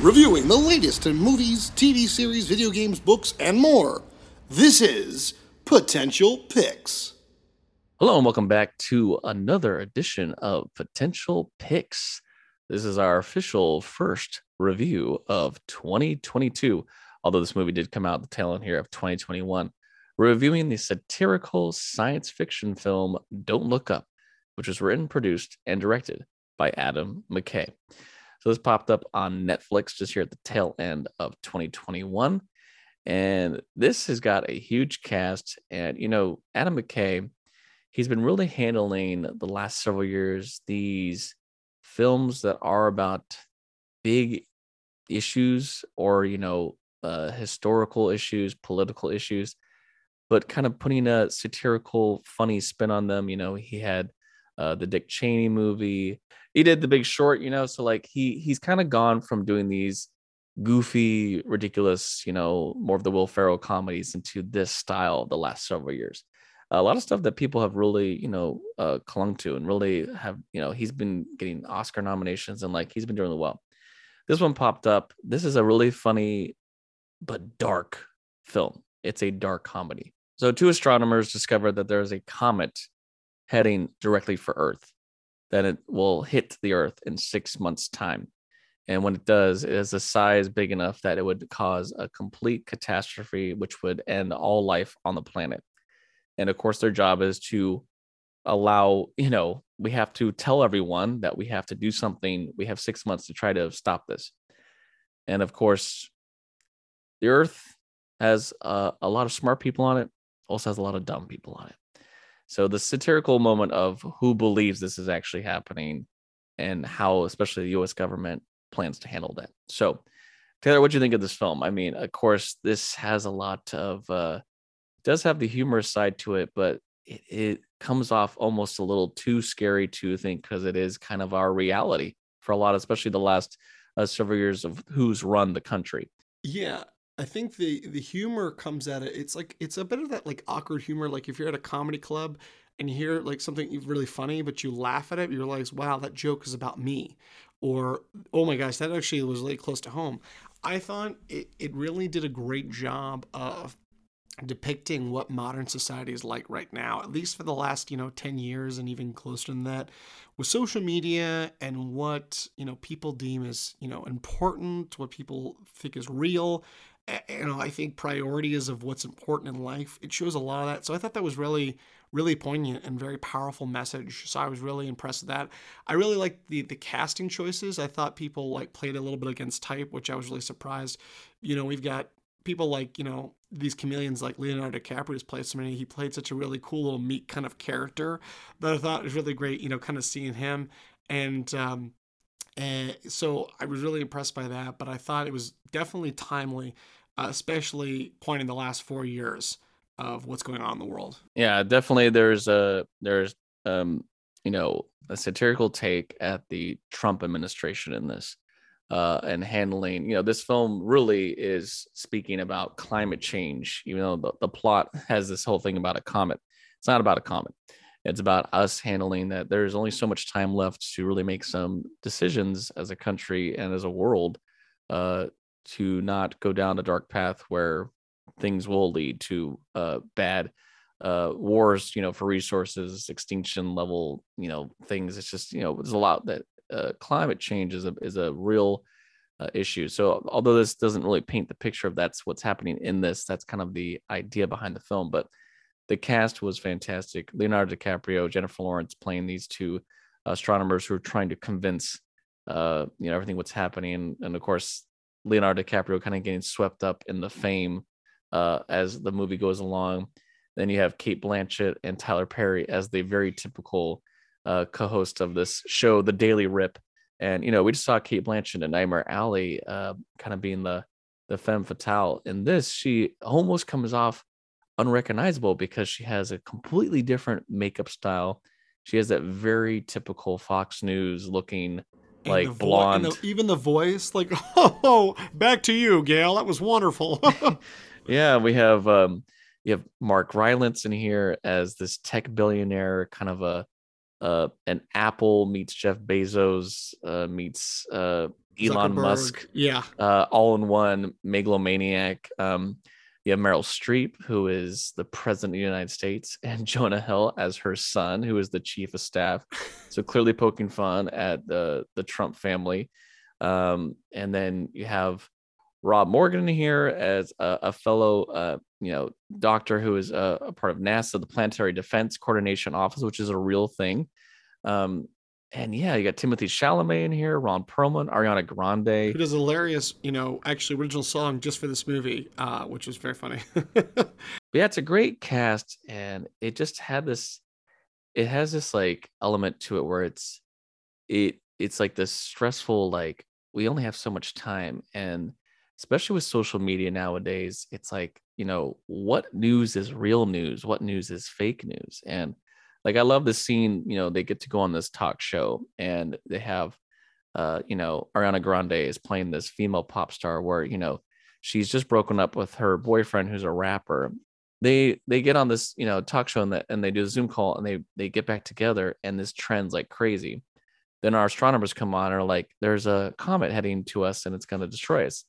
Reviewing the latest in movies, TV series, video games, books, and more. This is Potential Picks. Hello and welcome back to another edition of Potential Picks. This is our official first review of 2022, although this movie did come out the tail end here of 2021. Reviewing the satirical science fiction film Don't Look Up, which was written, produced, and directed by Adam McKay. So this popped up on Netflix just here at the tail end of 2021. And this has got a huge cast. And, you know, Adam McKay, he's been really handling the last several years these films that are about big issues or, you know, uh, historical issues, political issues, but kind of putting a satirical, funny spin on them. You know, he had uh, the Dick Cheney movie. He did The Big Short, you know, so like he he's kind of gone from doing these goofy, ridiculous, you know, more of the Will Ferrell comedies into this style the last several years. A lot of stuff that people have really, you know, uh, clung to and really have, you know, he's been getting Oscar nominations and like he's been doing well. This one popped up. This is a really funny but dark film. It's a dark comedy. So, two astronomers discover that there is a comet heading directly for Earth, that it will hit the Earth in six months' time. And when it does, it is a size big enough that it would cause a complete catastrophe, which would end all life on the planet. And of course, their job is to allow, you know, we have to tell everyone that we have to do something. We have six months to try to stop this. And of course, the Earth has uh, a lot of smart people on it, also has a lot of dumb people on it. So the satirical moment of who believes this is actually happening and how, especially the U.S. government, plans to handle that. So, Taylor, what do you think of this film? I mean, of course, this has a lot of uh, does have the humorous side to it, but it, it comes off almost a little too scary to think because it is kind of our reality for a lot, especially the last uh, several years of who's run the country. Yeah, I think the the humor comes at it. It's like it's a bit of that like awkward humor. Like if you're at a comedy club and you hear like something really funny, but you laugh at it, you realize, wow, that joke is about me, or oh my gosh, that actually was really close to home. I thought it, it really did a great job of depicting what modern society is like right now, at least for the last, you know, 10 years and even closer than that, with social media and what, you know, people deem as, you know, important, what people think is real, you know, I think priorities of what's important in life. It shows a lot of that. So I thought that was really, really poignant and very powerful message. So I was really impressed with that. I really liked the the casting choices. I thought people like played a little bit against type, which I was really surprised. You know, we've got people like you know these chameleons like Leonardo DiCaprio has played so many. He played such a really cool little meek kind of character that I thought was really great. You know, kind of seeing him and. um and so I was really impressed by that, but I thought it was definitely timely uh, especially pointing the last four years of what's going on in the world. Yeah, definitely. There's a there's um you know a satirical take at the Trump administration in this. Uh, and handling, you know, this film really is speaking about climate change, even though the, the plot has this whole thing about a comet. It's not about a comet. It's about us handling that there's only so much time left to really make some decisions as a country and as a world uh, to not go down a dark path where things will lead to uh, bad uh, wars, you know, for resources, extinction level, you know, things. It's just, you know, there's a lot that uh, climate change is a, is a real uh, issue. So although this doesn't really paint the picture of that's what's happening in this, that's kind of the idea behind the film. But the cast was fantastic. Leonardo DiCaprio, Jennifer Lawrence playing these two astronomers who are trying to convince, uh, you know, everything what's happening. And, of course, Leonardo DiCaprio kind of getting swept up in the fame uh, as the movie goes along. Then you have Cate Blanchett and Tyler Perry as the very typical uh, co-host of this show, The Daily Rip. And you know, we just saw Cate Blanchett and Nightmare Alley, uh, kind of being the the femme fatale. In this, she almost comes off unrecognizable because she has a completely different makeup style. She has that very typical Fox News looking And like vo- blonde. the- even the voice, like, oh, back to you, Gail. That was wonderful. Yeah, we have um you have Mark Rylance in here as this tech billionaire, kind of a uh an Apple meets Jeff Bezos uh meets uh Elon Zuckerberg. Musk Yeah. uh all in one megalomaniac. Um you have Meryl Streep, who is the president of the United States, and Jonah Hill as her son, who is the chief of staff. So clearly poking fun at the the Trump family. Um, and then you have Rob Morgan in here as a, a fellow, uh, you know, doctor who is a, a part of NASA, the Planetary Defense Coordination Office, which is a real thing. Um, and yeah, you got Timothée Chalamet in here, Ron Perlman, Ariana Grande. Who does a hilarious, you know, actually original song just for this movie, uh, which was very funny. But yeah, it's a great cast, and it just had this. It has this like element to it where it's, it it's like this stressful like we only have so much time, and especially with social media nowadays, it's like you know what news is real news, what news is fake news, and like I love the scene. You know, they get to go on this talk show, and they have, uh, you know, Ariana Grande is playing this female pop star where you know she's just broken up with her boyfriend who's a rapper. They they get on this you know talk show and, and they do a zoom call and they they get back together and this trends like crazy. Then our astronomers come on and are like there's a comet heading to us and it's going to destroy us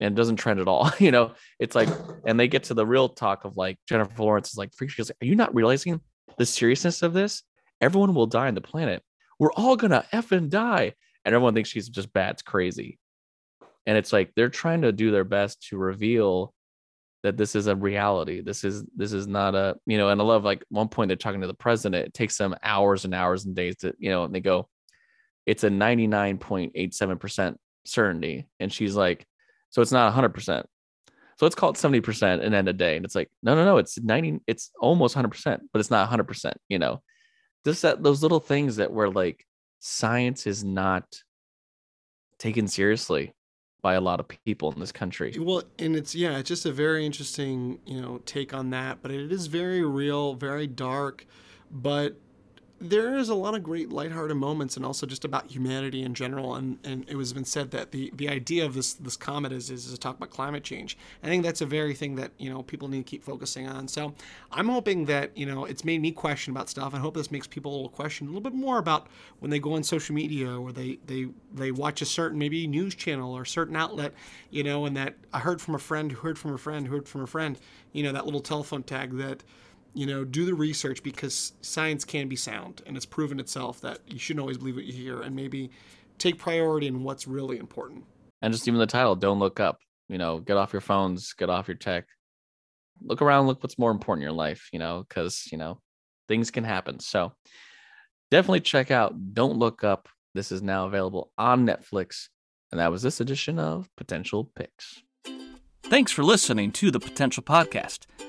and doesn't trend at all you know? It's like and they get to the real talk of like jennifer lawrence is like freak, she's like are you not realizing the seriousness of this? Everyone will die on the planet. We're all gonna effing die. And everyone thinks she's just bad it's crazy. And it's like they're trying to do their best to reveal that this is a reality. This is this is not a you know and i love like one point they're talking to the president it takes them hours and hours and days to you know and they go it's a 99.87% certainty. And she's like so it's not 100% so let's call it 70% and end a day and it's like no no no it's 90 it's almost 100% but it's not 100% you know just that those little things that were like science is not taken seriously by a lot of people in this country Well, and it's yeah, it's just a very interesting, you know, take on that. But it is very real, very dark. But there is a lot of great lighthearted moments, and also just about humanity in general. And and it was been said that the the idea of this this comet is is to talk about climate change. I think that's a very thing that you know people need to keep focusing on. So I'm hoping that you know it's made me question about stuff. I hope this makes people question a little bit more about when they go on social media or they they they watch a certain maybe news channel or certain outlet, you know, and that I heard from a friend who heard from a friend who heard from a friend, you know, that little telephone tag that you know, do the research because science can be sound and it's proven itself that you shouldn't always believe what you hear and maybe take priority in what's really important. and just even the title don't look up you know get off your phones get off your tech look around look what's more important in your life you know because you know things can happen so definitely check out don't look up this is now available on netflix and that was this edition of potential picks Thanks for listening to the Potential Podcast.